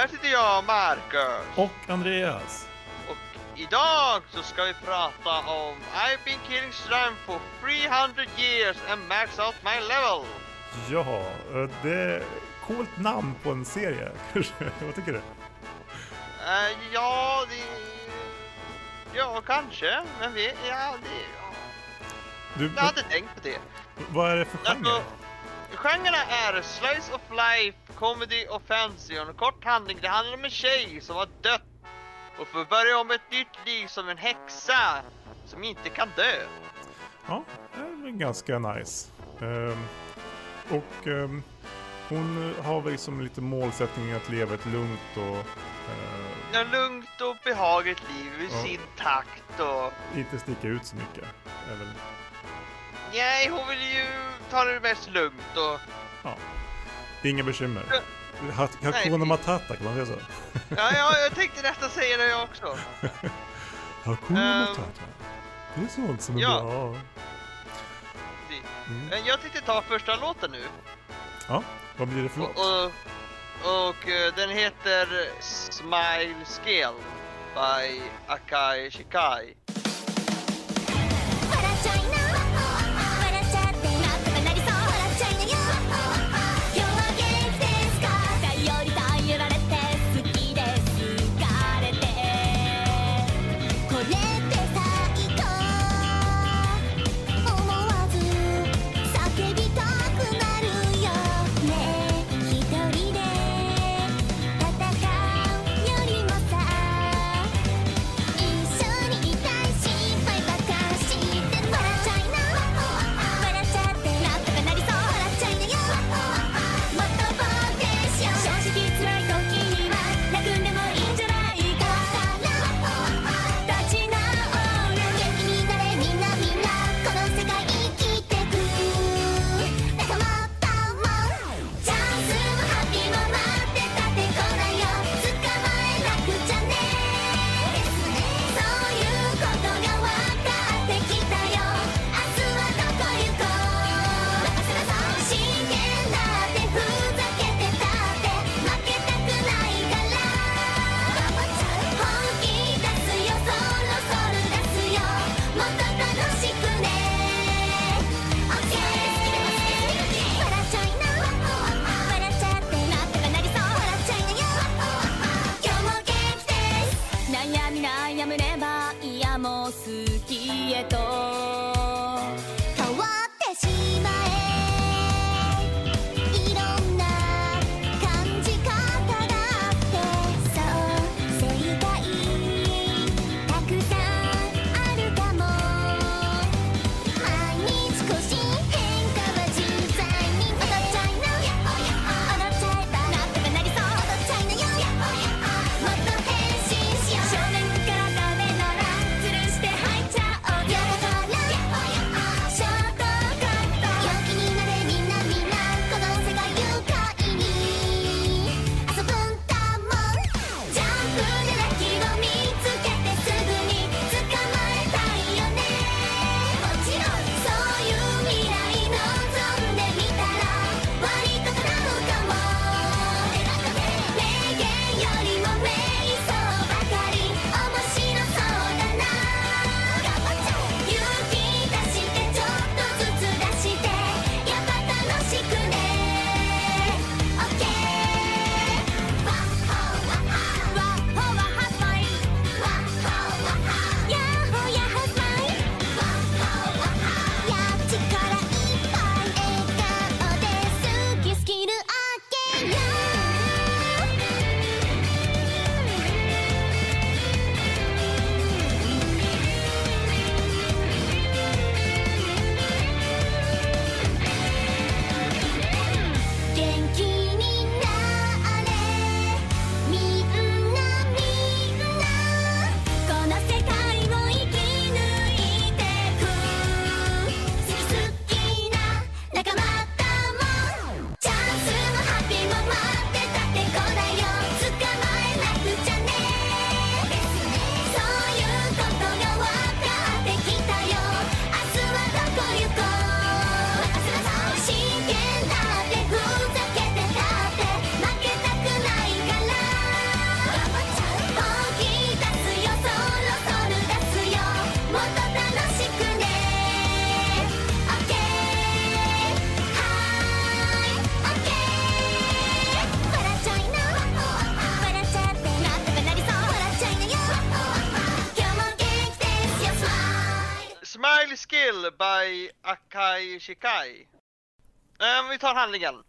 Här sitter jag, Marcus. Och Andreas. Och idag så ska vi prata om I've been killing slime for 300 years and max out my level. Ja, eh, det är coolt namn på en serie kanske. Vad tycker du? Uh, ja, det... Ja, kanske. Men vi... Ja, det... Ja. Du, Jag hade tänkt på det. vad är det för genre? Alltså, genrerna är Slice of Life, Comedy och Fantasy. Och en kort handling, det handlar om en tjej som har dött och får börja om ett nytt liv som en häxa som inte kan dö. Ja, det är ganska nice. Ehm, och ehm, hon har väl som lite målsättning att leva ett lugnt och eh, Ett lugnt och behagligt liv i Ja. sin takt och... inte sticka ut så mycket. Väl, Nej, hon vill ju ta det mest lugnt och... ja. Inga bekymmer. Ja. Hat- Nej, Hakuna Matata, kan man säga så? Ja, ja, jag tänkte nästan säga det jag också. Hakuna Ehm, Matata. Det är sånt som är ja. bra. Mm. Men Jag tänkte ta första låten nu. Ja, vad blir det för Och, låt? och, och eh, den heter Smile Scale by Akai Shikai. Shikai. Eh, vi tar handlingen.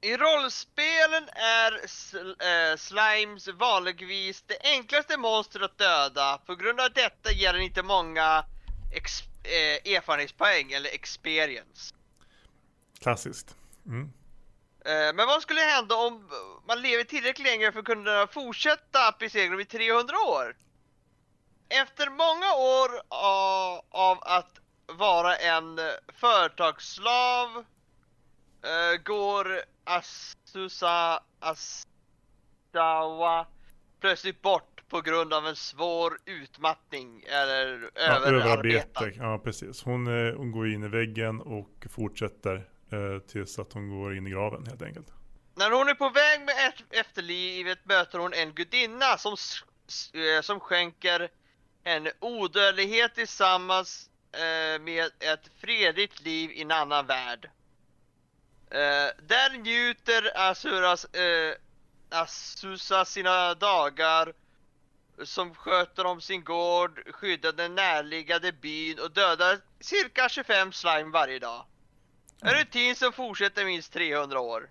I rollspelen är sl- eh, slimes vanligtvis det enklaste monster att döda. På grund av detta ger den inte många eh, erfarenhetspoäng eller experience. Klassiskt. Mm. Eh, Men vad skulle hända om man lever tillräckligt länge för att kunna fortsätta att besegra dem i 300 år? Efter många år av, av att vara en företagsslav eh, går Asusa Astawa plötsligt bort på grund av en svår utmattning eller Ja, överarbete. Ja, precis. Hon, eh, hon går in i väggen och fortsätter eh, tills att hon går in i graven helt enkelt. När hon är på väg med ett- efterlivet möter hon en gudinna som, eh, som skänker henne odödlighet tillsammans med ett fredligt liv i en annan värld. Eh, där njuter Asuras, eh, Asusa sina dagar som sköter om sin gård, skyddar den närliggande byn och dödar cirka 25 slime varje dag. En rutin som fortsätter minst 300 år.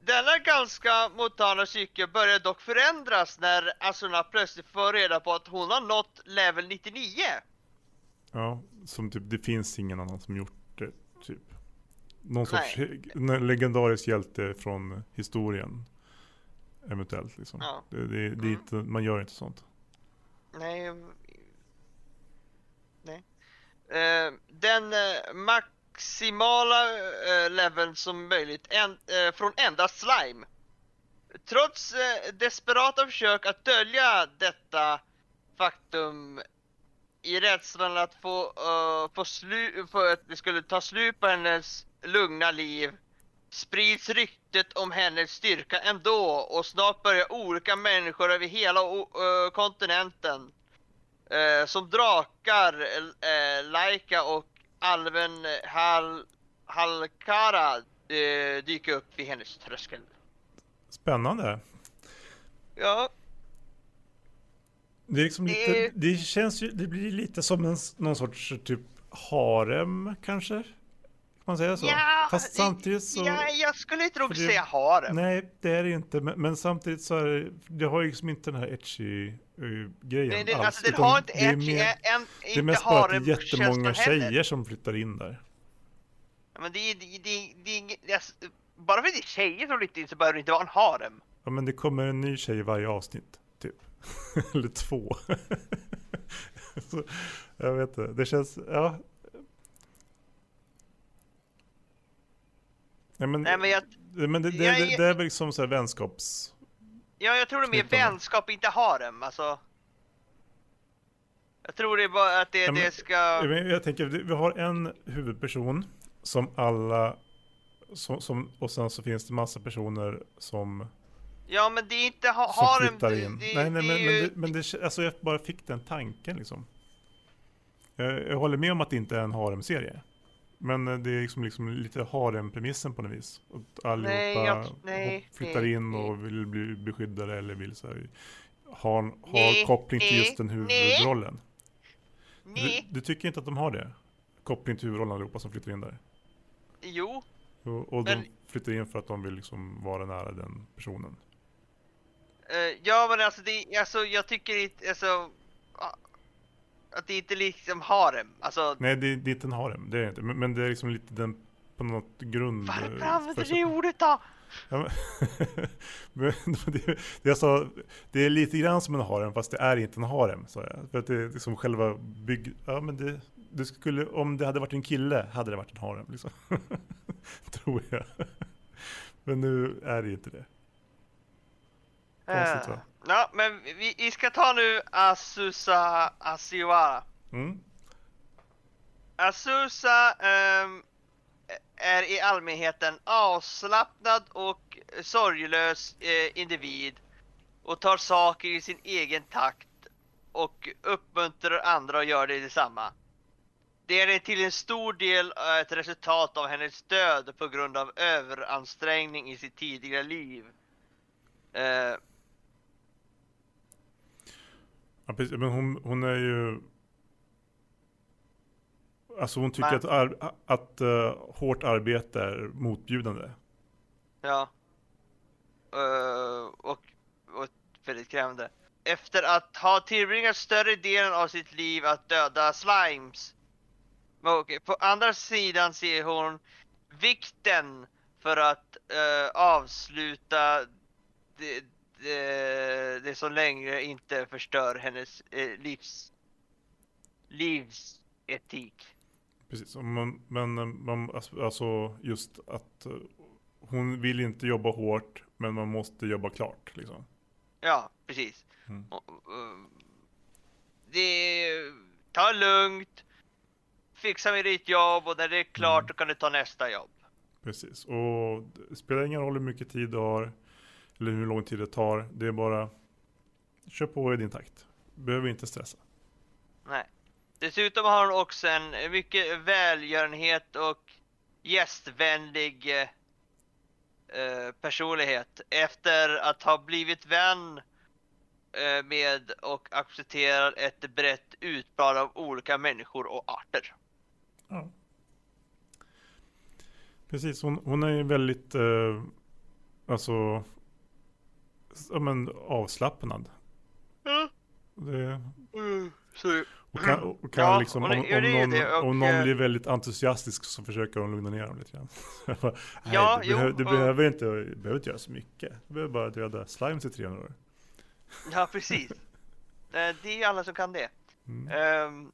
Denna ganska mottagna cykel börjar dock förändras när Asuna plötsligt får reda på att hon har nått level 99. Ja, som typ, det finns ingen annan som gjort det, typ. Någon sorts legendarisk hjälte från historien. Eventuellt liksom. Ja. Det, det, det Mm. inte, man gör inte sånt. Nej. Nej. Eh, den eh, maximala eh, leveln som möjligt en, eh, från endast slime. Trots desperata försök att dölja detta faktum i rädslan att få, eh, få slu- för att det skulle ta slut på hennes lugna liv sprids ryktet om hennes styrka ändå och snart börjar olika människor över hela ö, kontinenten eh, som drakar, eh, Laika och alven Hal Halkara dyka upp vid hennes tröskel. Spännande. Ja, Det liksom Det lite, är- det känns ju, det blir lite som en, någon sorts typ harem kanske? Kan man säga så? ja, Fast samtidigt så... ja, jag skulle inte nog det- säga harem. Nej, det är det inte. Men, men samtidigt så är det, det har ju liksom inte den här etchy uh, grejen Nej, det, alls. alltså utan har inte det är mer- en, Det är inte mest bara att det är jättemånga heller. tjejer som flyttar in där. Ja, Men det, är- det, det, det, det, är- bara för att det är tjejer som flyttar in så behöver det inte vara en harem. Ja men det kommer en ny tjej i varje avsnitt. Eller två. så, jag vet inte, det känns, ja. Nej, men, Nej men jag, men det, det, jag- det, det är väl liksom så här vänskaps... ja, jag tror det är mer vänskap, inte harem. Alltså. Jag tror det är bara att det, Ja, men- det ska... Jag tänker, vi har en huvudperson som alla... Som, som, och sen så finns det massa personer som, Ja men det är inte ha, som harem. flyttar det- in. Det, nej, nej, det men, ju- men, det, men det, alltså jag bara fick den tanken liksom. Jag, jag håller med om att det inte är en haremserie. Men det är liksom, liksom lite harem-premissen på något vis. Och allihopa Nej, jag- nej, flyttar nej, in och vill bli beskyddade eller vill så här, ha, ha koppling till just den huvudrollen. Du, du tycker inte att de har det? Koppling till huvudrollen allihopa som flyttar in där? jo. Och, och Men- de flyttar in för att de vill liksom vara nära den personen. Eh, ja men alltså, det, alltså jag tycker inte, alltså. Att det inte liksom harem. Alltså. Nej, det, det är inte en harem, det är det inte. Men, men det är liksom lite den på något grund... Varför eh, använder du förutsättning. ordet då? Ja, men, det, det, sa, det är lite grann som en harem fast det är inte en harem sa jag. För att det är liksom själva bygg... Ja men det, det skulle, om det hade varit en kille hade det varit en harem liksom. Tror jag. Men nu är det inte det. Konstigt, va? Eh, Ja men vi, vi ska ta nu Asusa Asiwara. Mm. Asusa ehm, är i allmänhet en avslappnad och sorglös eh, individ och tar saker i sin egen takt och uppmuntrar andra att göra det detsamma. Det är till en stor del eh, ett resultat av hennes död på grund av överansträngning i sitt tidigare liv. Eh, Ja, precis. Men hon, hon är ju... Alltså hon tycker Men- att, ar- att eh, hårt arbete är motbjudande. Ja. Eh, och, och väldigt krävande. Efter att ha tillbringat större delen av sitt liv att döda slimes. Men okej, på andra sidan ser hon vikten för att eh, avsluta det, det, som längre inte förstör hennes eh, livs livsetik. Precis, man, men eh, man, alltså- just att eh, hon vill inte jobba hårt, men man måste jobba klart. Liksom. Ja, precis. Mm. Det ta lugnt, fixa med ditt jobb och när det är klart Mm. då kan du ta nästa jobb. Precis, och det spelar ingen roll hur mycket tid du har, eller hur lång tid det tar. Det är bara, kör på i din takt. Behöver inte stressa. Nej. Dessutom har hon också en mycket välgörenhet och gästvänlig eh, eh, personlighet. Efter att ha blivit vän eh, med och accepterat ett brett utbud av olika människor och arter. Ja. Precis, hon, hon är väldigt, eh, alltså, ja, men avslappnad. Mm. Det, Så, och kan, och kan Ja, liksom, om, om, ja, någon, och, om någon eh, blir väldigt entusiastisk så försöker hon lugna ner dem lite grann. Bara, Nej, Ja, du, jo, behöver, du och- behöver, inte, du behöver inte göra så mycket. Du behöver bara döda slimes i 300 år. Ja, precis. Eh, Det är ju alla som kan det. Mm. Ehm,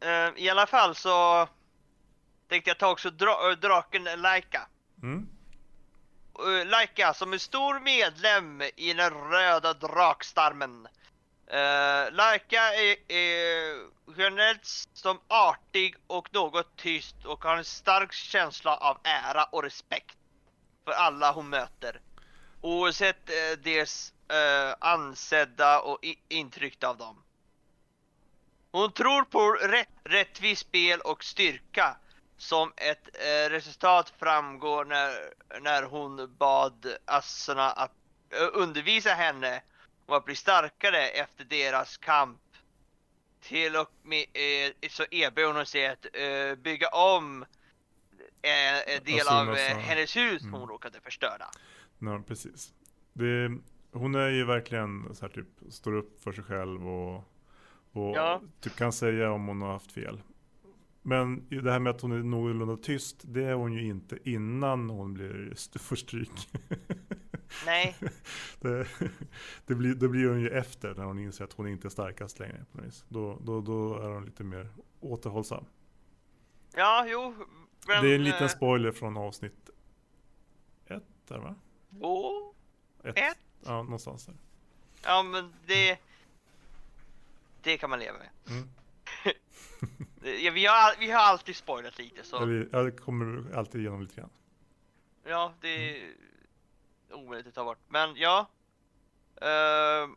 ehm, I alla fall så tänkte jag ta också dra- äh, draken Laika. Mm. Uh, Laika som är stor medlem i den röda drakstammen. Uh, eh, Laika är, är generellt som artig och något tyst och har en stark känsla av ära och respekt för alla hon möter. Oavsett eh, uh, deras uh, ansedda och i- intryckta av dem. Hon tror på rätt, rättvis spel och styrka som ett eh, resultat framgår när, när hon bad assorna att eh, undervisa henne om att bli starkare efter deras kamp. Till och med eh, så erbjöd hon sig att eh, bygga om eh, en del av eh, hennes hus mm. hon råkade förstöra. Ja, precis. Det, hon är ju verkligen så här typ, står upp för sig själv och, och Ja. typ kan säga om hon har haft fel. Men det här med att hon är någorlunda tyst, det är hon ju inte innan hon blir får stryk. Nej, det, det, blir, det blir hon ju efter när hon inser att hon inte är starkast längre. På något vis. Då, då, då är hon lite mer återhållsam. ja, jo. Men, det är en liten eh, spoiler från avsnitt ett, där va? två, ett. Ja, någonstans där. Ja, men det... Det kan man leva med. Mm. Ja, vi, har, vi har alltid spoilat lite så... Ja, vi- Ja, det kommer alltid igenom lite grann. Ja, det är omöjligt att ta bort. Men ja. Ehm.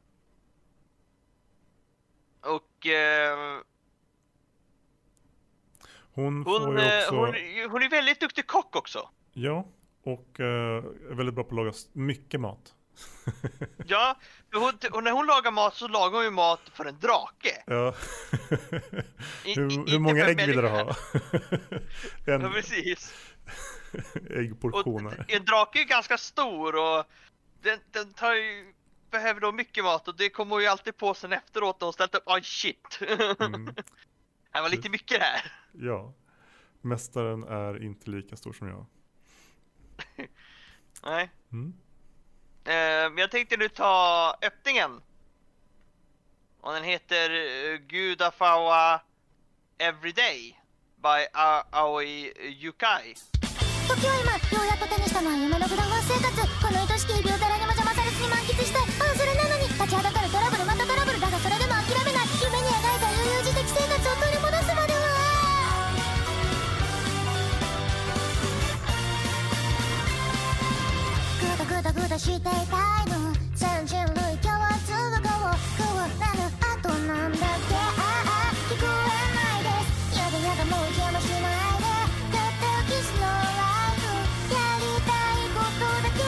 och ehm, Hon, får hon, ju eh, också, hon, hon är väldigt duktig kock också. ja, och eh, är väldigt bra på att laga mycket mat. Ja, hon, och när hon lagar mat så lagar hon ju mat för en drake. Ja. I- hur, hur många ägg vill du ha? Ja, en precis. Och äggportioner. en drake är ganska stor och den, den tar ju, behöver då mycket mat och det kommer hon ju alltid på sen efteråt när hon ställt upp. Oj shit! Mm, det var lite mycket det här. ja. Mästaren är inte lika stor som jag. Nej. Mm. Eh, men jag tänkte nu ta öppningen. Och den heter uh, Gudafawa Everyday by A- Aoi Yukai. 時は今ようやっと手にしたのは夢のフラワー生活この愛しき日々を誰にも邪魔されずに満喫したいああそれなのに立ちはだかるトラブルまた していたいの三人類共通のこうわうなるあとなんだって。ああ聞こえないです。やだやだもう邪魔しないで。たったキスのライフ。やりたいことだけ。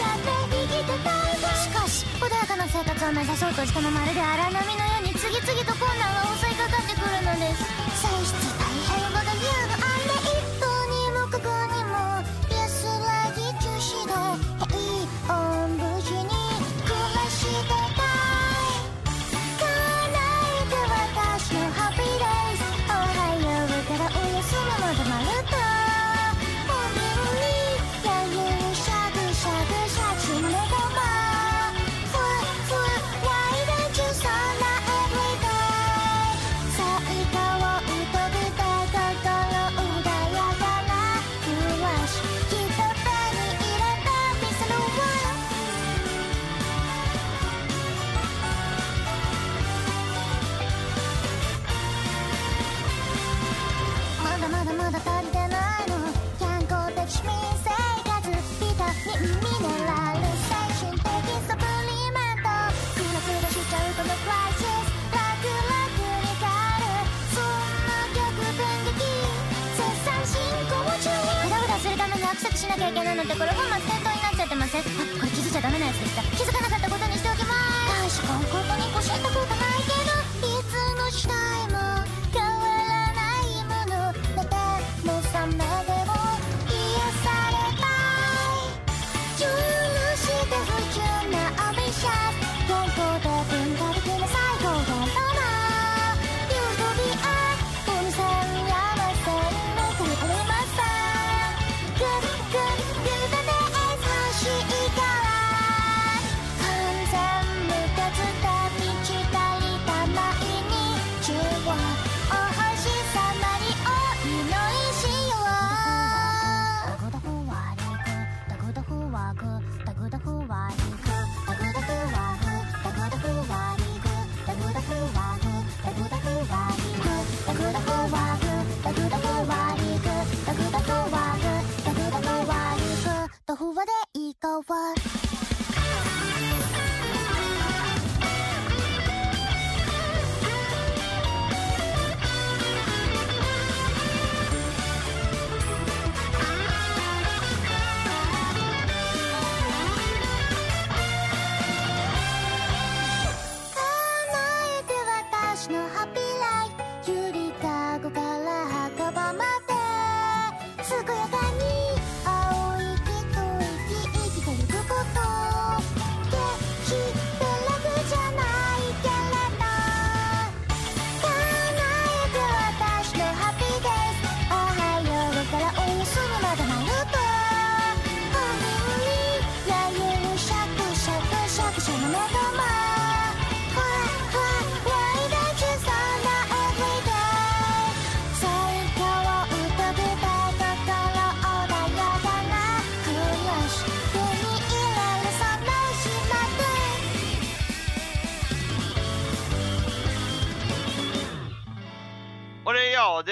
やって生きてたいしかし穏やかな生活を目指そうとしてもまるで荒波のように次々と困難は襲いかかってくるのです。歳出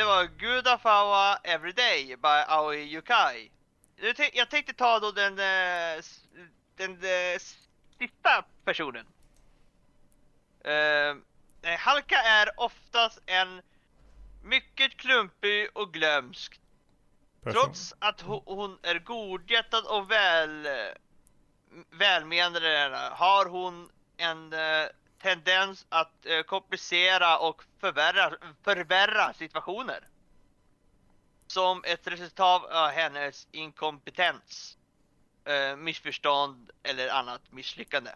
var Gudafawa Everyday by Aoi Yukai. Jag tänkte ta då den, eh, den, den sista personen. Uh, Halka är oftast en mycket klumpig och glömsk. Person. Trots att hon, hon är godhjärtad och väl, välmenande har hon en tendens att eh, komplicera och förvärra, förvärra situationer. Som ett resultat av hennes inkompetens, eh, missförstånd eller annat misslyckande.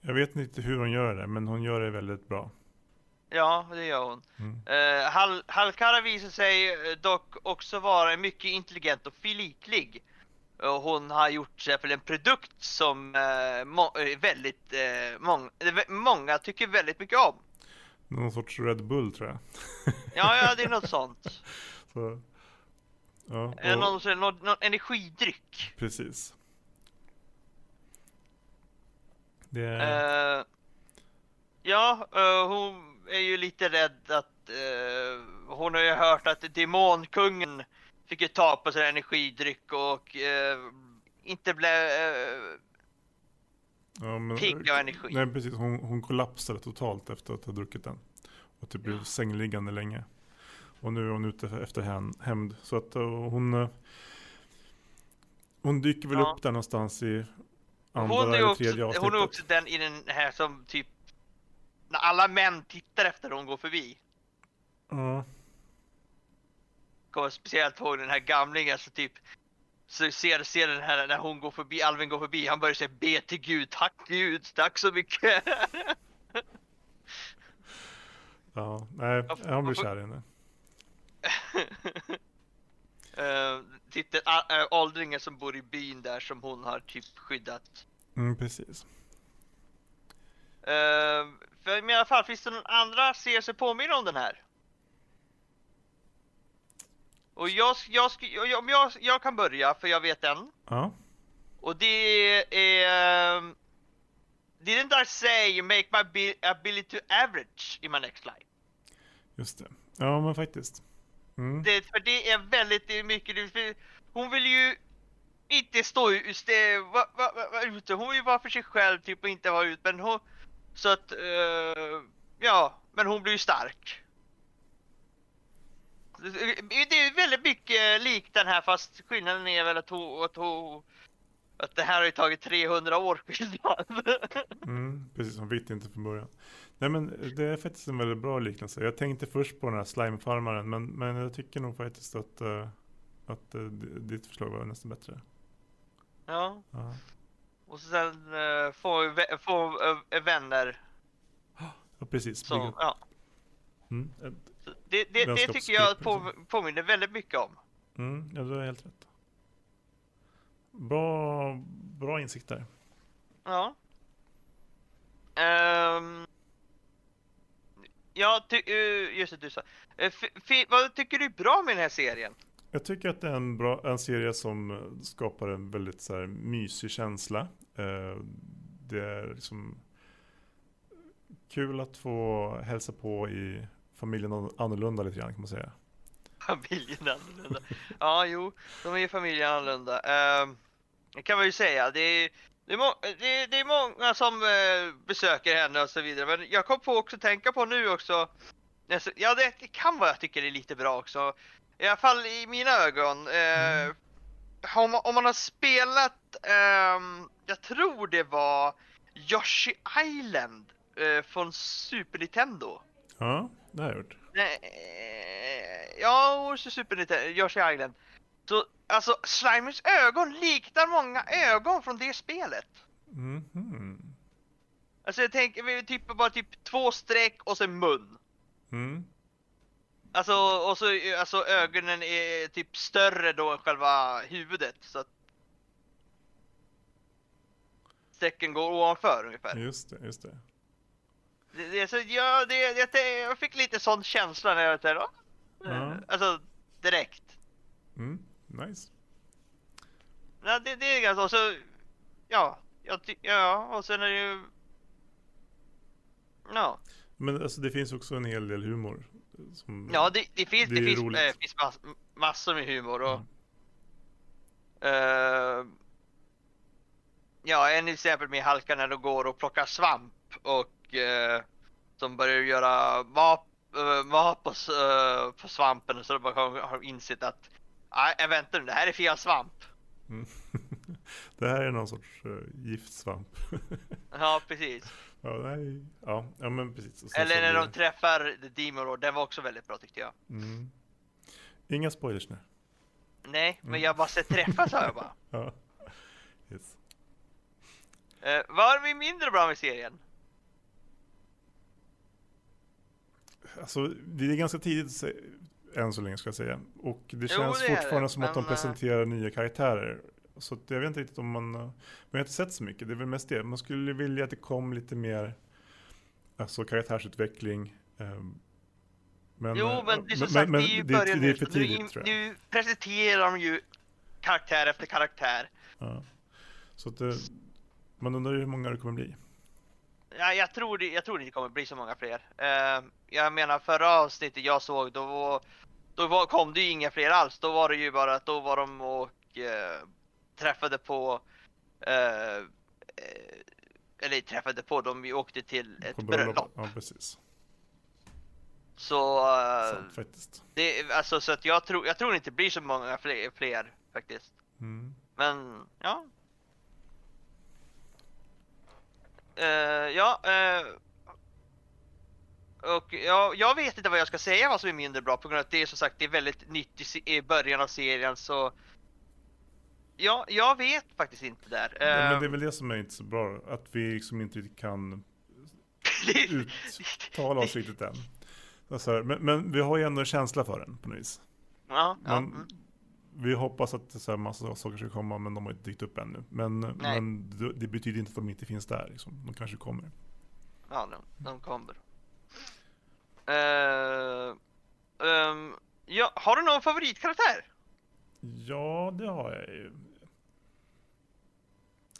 Jag vet inte hur hon gör det, men hon gör det väldigt bra. Ja, det gör hon. Mm. Eh, Hal Halkara visar sig eh, dock också vara mycket intelligent och förliklig hon har gjort till exempel en produkt som eh, eh väldigt, eh, mång många tycker väldigt mycket om. Någon sorts Red Bull tror jag. ja, ja, det är något sånt. Så, ja, och... någon, någon, någon energidryck. Precis. Det... Eh, ja, eh, hon är ju lite rädd att eh, hon har ju hört att demonkungen fick ju ta på sig energidryck och eh, inte blev eh, ja, men, pigg av energi. Nej precis, hon, hon kollapsade totalt efter att ha druckit den. Och typ blev sängliggande länge. Och nu är hon ute efter hämnd. Så att eh, hon... Eh, hon dyker väl ja. upp där någonstans i andra hon är eller tredje också, avsnittet. Hon är också den i den här som typ... När alla män tittar efter hon går förbi. Ja. Kommer speciellt ihåg den här gamlingen så typ så ser, ser den här när hon går förbi, Alvin går förbi, han börjar säga be till Gud, tack Gud, tack så mycket. Ja, nej, han blir kär i henne. uh, tittar uh, åldringen som bor i byn där som hon har typ skyddat. Mm, precis. Uh, för i alla fall, finns det någon andra serier som påminner om den här? Och jag, jag, jag, jag, jag, kan börja för jag vet en. Ja, Och det är... Um, didn't I say you make my abi- ability to average in my next life? just det. Ja, men faktiskt. Mm. Det, för det är väldigt mycket... Hon vill ju inte stå ut, det, va, va, va, ute. Hon vill ju vara för sig själv typ och inte vara ut. Men hon... Så att... eh, ja, men hon blir ju stark. Det är väldigt mycket likt den här fast skillnaden är väl att hon... Att, hon, att det här har ju tagit 300 år skillnad. Mm, precis som vitt inte från början. Nej men det är faktiskt en väldigt bra liknelse. Jag tänkte först på den här slimefarmaren men, men jag tycker nog faktiskt att, eh, att eh, ditt förslag var nästan bättre. ja. Ja, Och sen uh, få, vä- få eh, vänner ja precis. upp. Ja. Mm, eh, Så Det, det, det tycker jag på, påminner väldigt mycket om. mm, ja, du har helt rätt. Bra, bra insikt där. Ja. Um, ja, ty, uh, just det, du sa. Uh, vad tycker du är bra med den här serien? Jag tycker att det är en, bra, en serie som skapar en väldigt så här, mysig känsla. Eh, det är liksom kul att få hälsa på i familjen An- annorlunda lite grann kan man säga. Familjen annorlunda. ja, jo, de är familjen annorlunda. Um, det kan man ju säga. Det är, det är, må- det, det är många som eh, besöker henne och så vidare. Men jag kom på också tänka på nu också. Ja, det, kan vara jag tycker det är lite bra också. I alla fall i mina ögon. Eh, om, man, om man har spelat, ehm, jag tror det var Yoshi Island eh, från Super Nintendo. Ja, det har jag gjort. Nej, eh, ja, och så Super Nintendo, Yoshi Island. Så, alltså, Slimers ögon liknar många ögon från det spelet. Mhm. Alltså jag tänker, vi typ bara typ två streck och sen mun. Mm. Alltså, och så, alltså ögonen är typ större då än själva huvudet, så att strecken går ovanför ungefär. Just det, just det. Det, det, så ja, det, det, jag fick lite sån känsla när jag tänkte, ja. Ja. Alltså, direkt. Mm. Nice. Ja, det, det är ganska så. ja, jag ja, och sen är det ju... Ja, Men alltså det finns också en hel del humor. Som, ja det, det finns, Det det finns, äh, finns mass, massor med humor och... Mm. eh, ja, en exempel med Halka när de går och plockar svamp och uh, som börjar göra mat, uh, mat på, eh, på svampen så de bara har, har insett att nej, vänta nu, det här är fel svamp. Mm. det här är någon sorts uh, giftsvamp. Ja, precis. ja, nej. Ja, ja, men precis. Sen Eller så när blir de det- träffar The Demon Lord, den var också väldigt bra tyckte jag. mm. Inga spoilers nu. Nej, men Mm. jag bara sett träffas sa jag bara. Ja. Yes. Uh, vad är vi mindre bra med serien? Alltså, det är ganska tidigt än så länge ska jag säga. Och det Jo, känns det är fortfarande det, som att de men, eh, presenterar nya karaktärer. Så jag vet inte riktigt om man... eh, Men jag har inte sett så mycket, det är väl mest det. Man skulle vilja att det kom lite mer alltså, karaktärsutveckling. ehm, Men, Jo, eh, men det är som sagt, vi är ju det, det är nu, för nu, tidigt in- tror jag. nu presenterar de ju karaktär efter karaktär. Ja. Så att det, man undrar hur många det kommer bli. Ja, jag tror jag tror det kommer bli så många fler. Eh, jag menar förra avsnittet jag såg, då, var, då var, kom det ju inga fler alls. Då var det ju bara att då var de och eh, träffade på eh, eller träffade på, de åkte till ett På bröllop. Ja, precis. Så, Sant faktiskt. det, alltså, så att jag tror, jag tror inte det blir så många fler, fler faktiskt. Mm. Men, ja. Eh, ja, eh, och jag, jag vet inte vad jag ska säga vad som är mindre bra på grund av att det är som sagt det är väldigt nytt i, början av serien så Ja, jag vet faktiskt inte där. Ja, men det är väl det som är inte så bra, att vi liksom inte kan uttala oss riktigt än. Men, men vi har ju ändå en känsla för den på något vis. ja, ja, Men mm. Vi hoppas att så här, massa saker ska komma, men de har inte dykt upp ännu. Men, men det, det betyder inte att de inte finns där. Liksom. De kanske kommer. ja de, de kommer. Uh, ehm, ja, har du någon favoritkaraktär? Ja, det har jag ju.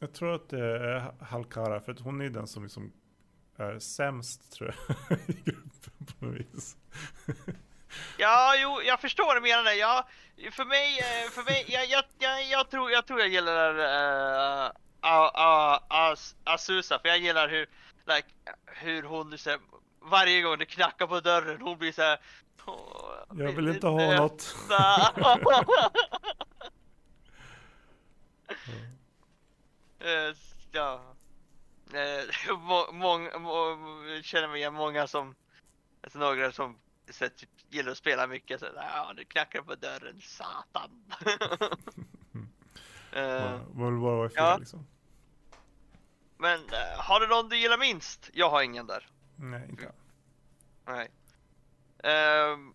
Jag tror att det är Halkara, för att hon är den som liksom är sämst tror jag i gruppen på något vis. Ja, jo, jag förstår vad du menar. Jag, för mig, eh, för mig, jag, jag, jag, jag, tror, jag tror jag gillar uh, uh, uh, As, Azusa, för jag gillar hur, like, hur hon så här, varje gång det knackar på dörren, hon blir så här. "Åh, Jag vill inte ha något. öppna." Eh, ja. Eh, må, mång, må, känner mig igen många som, alltså några som så, typ, gillar att spela mycket så ja nu knackar på dörren, satan. Eh, Vad vill vara fel ja. liksom. men eh, har du någon du gillar minst? Jag har ingen där. Nej, inte jag. Nej. Ehm,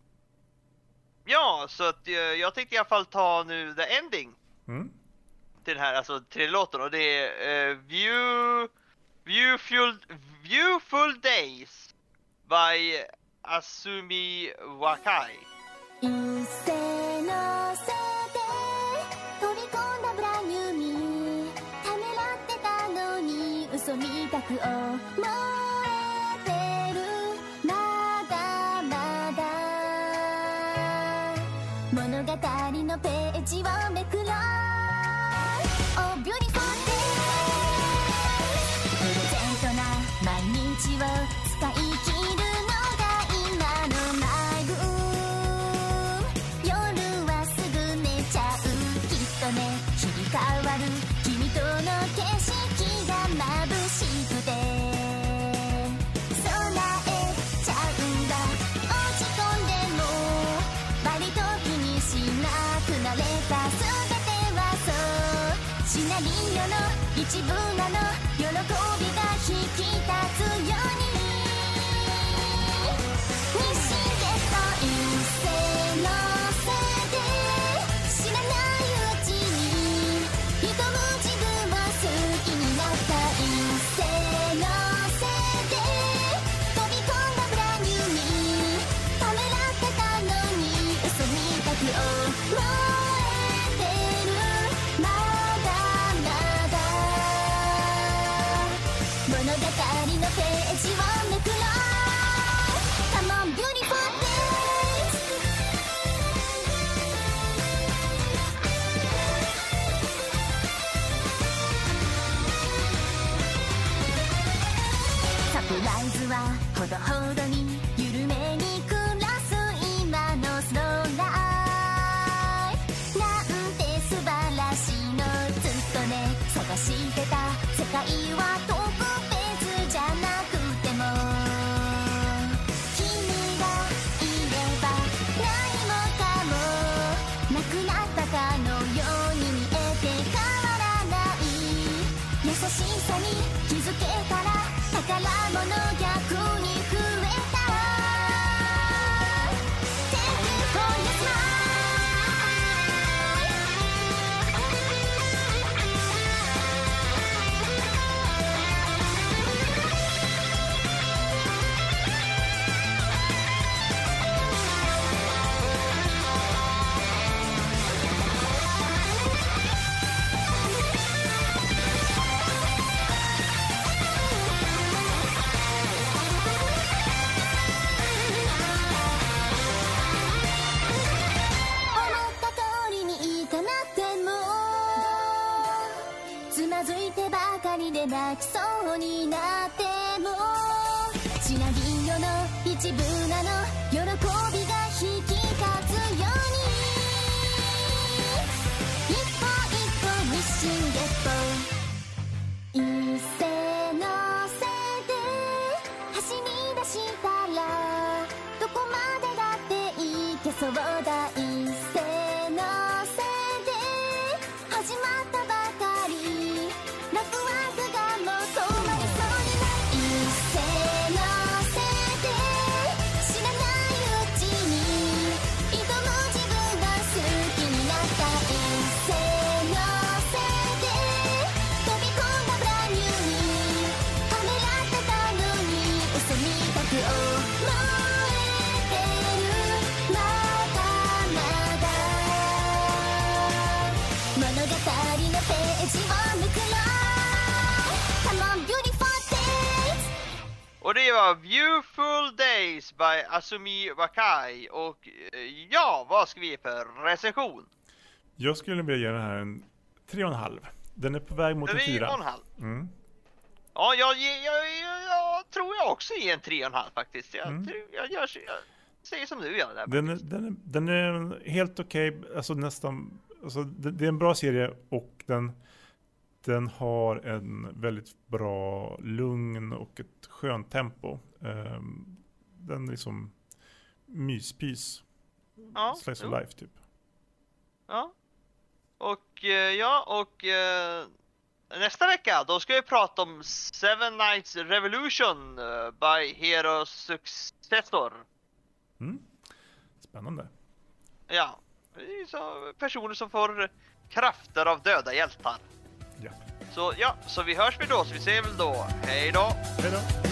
ja, så att eh, jag tänkte i alla fall ta nu the ending Mm. till den här, alltså till låten och det är View, Viewful, Viewful Days by Asumi Wakai. 一斉のせで飛び込んだブランニューミーためらってたのに嘘みたく思えてる。まだまだ物語のページをめくろう。Oh beautiful day プレゼントな毎日をの一さに気づけたら宝物逆に砕きそうになってもシナリオの一部なの喜びが引き立つように。一歩一歩日進月歩一斉のせいで走り出したらどこまでだっていけそうだ。Det var Viewful Days by Asumi Wakai. Och eh, ja, vad ska vi ge för recension? Jag skulle vilja ge den här en 3,5. Den är på väg mot en Tre och 4. en halv. Mm. Ja, jag, jag, jag, jag tror jag också ger en tre och en halv faktiskt. Jag, Mm. jag, jag, säger som du gör där. Den, är, den, är, den är helt okej, alltså nästan, alltså det, det är en bra serie och den, den har en väldigt bra lugn och ett skönt tempo. Ehm, den är liksom myspys, ja, slice jo, of life typ. Ja. Och eh, ja, och eh, nästa vecka då ska vi prata om Seven Nights Revolution eh, by Hero Successor. Mm. Spännande. Ja, så personer som får krafter av döda hjältar. Ja. Så ja, så vi hörs vi då, så vi ses väl då. Hej då! Hej då!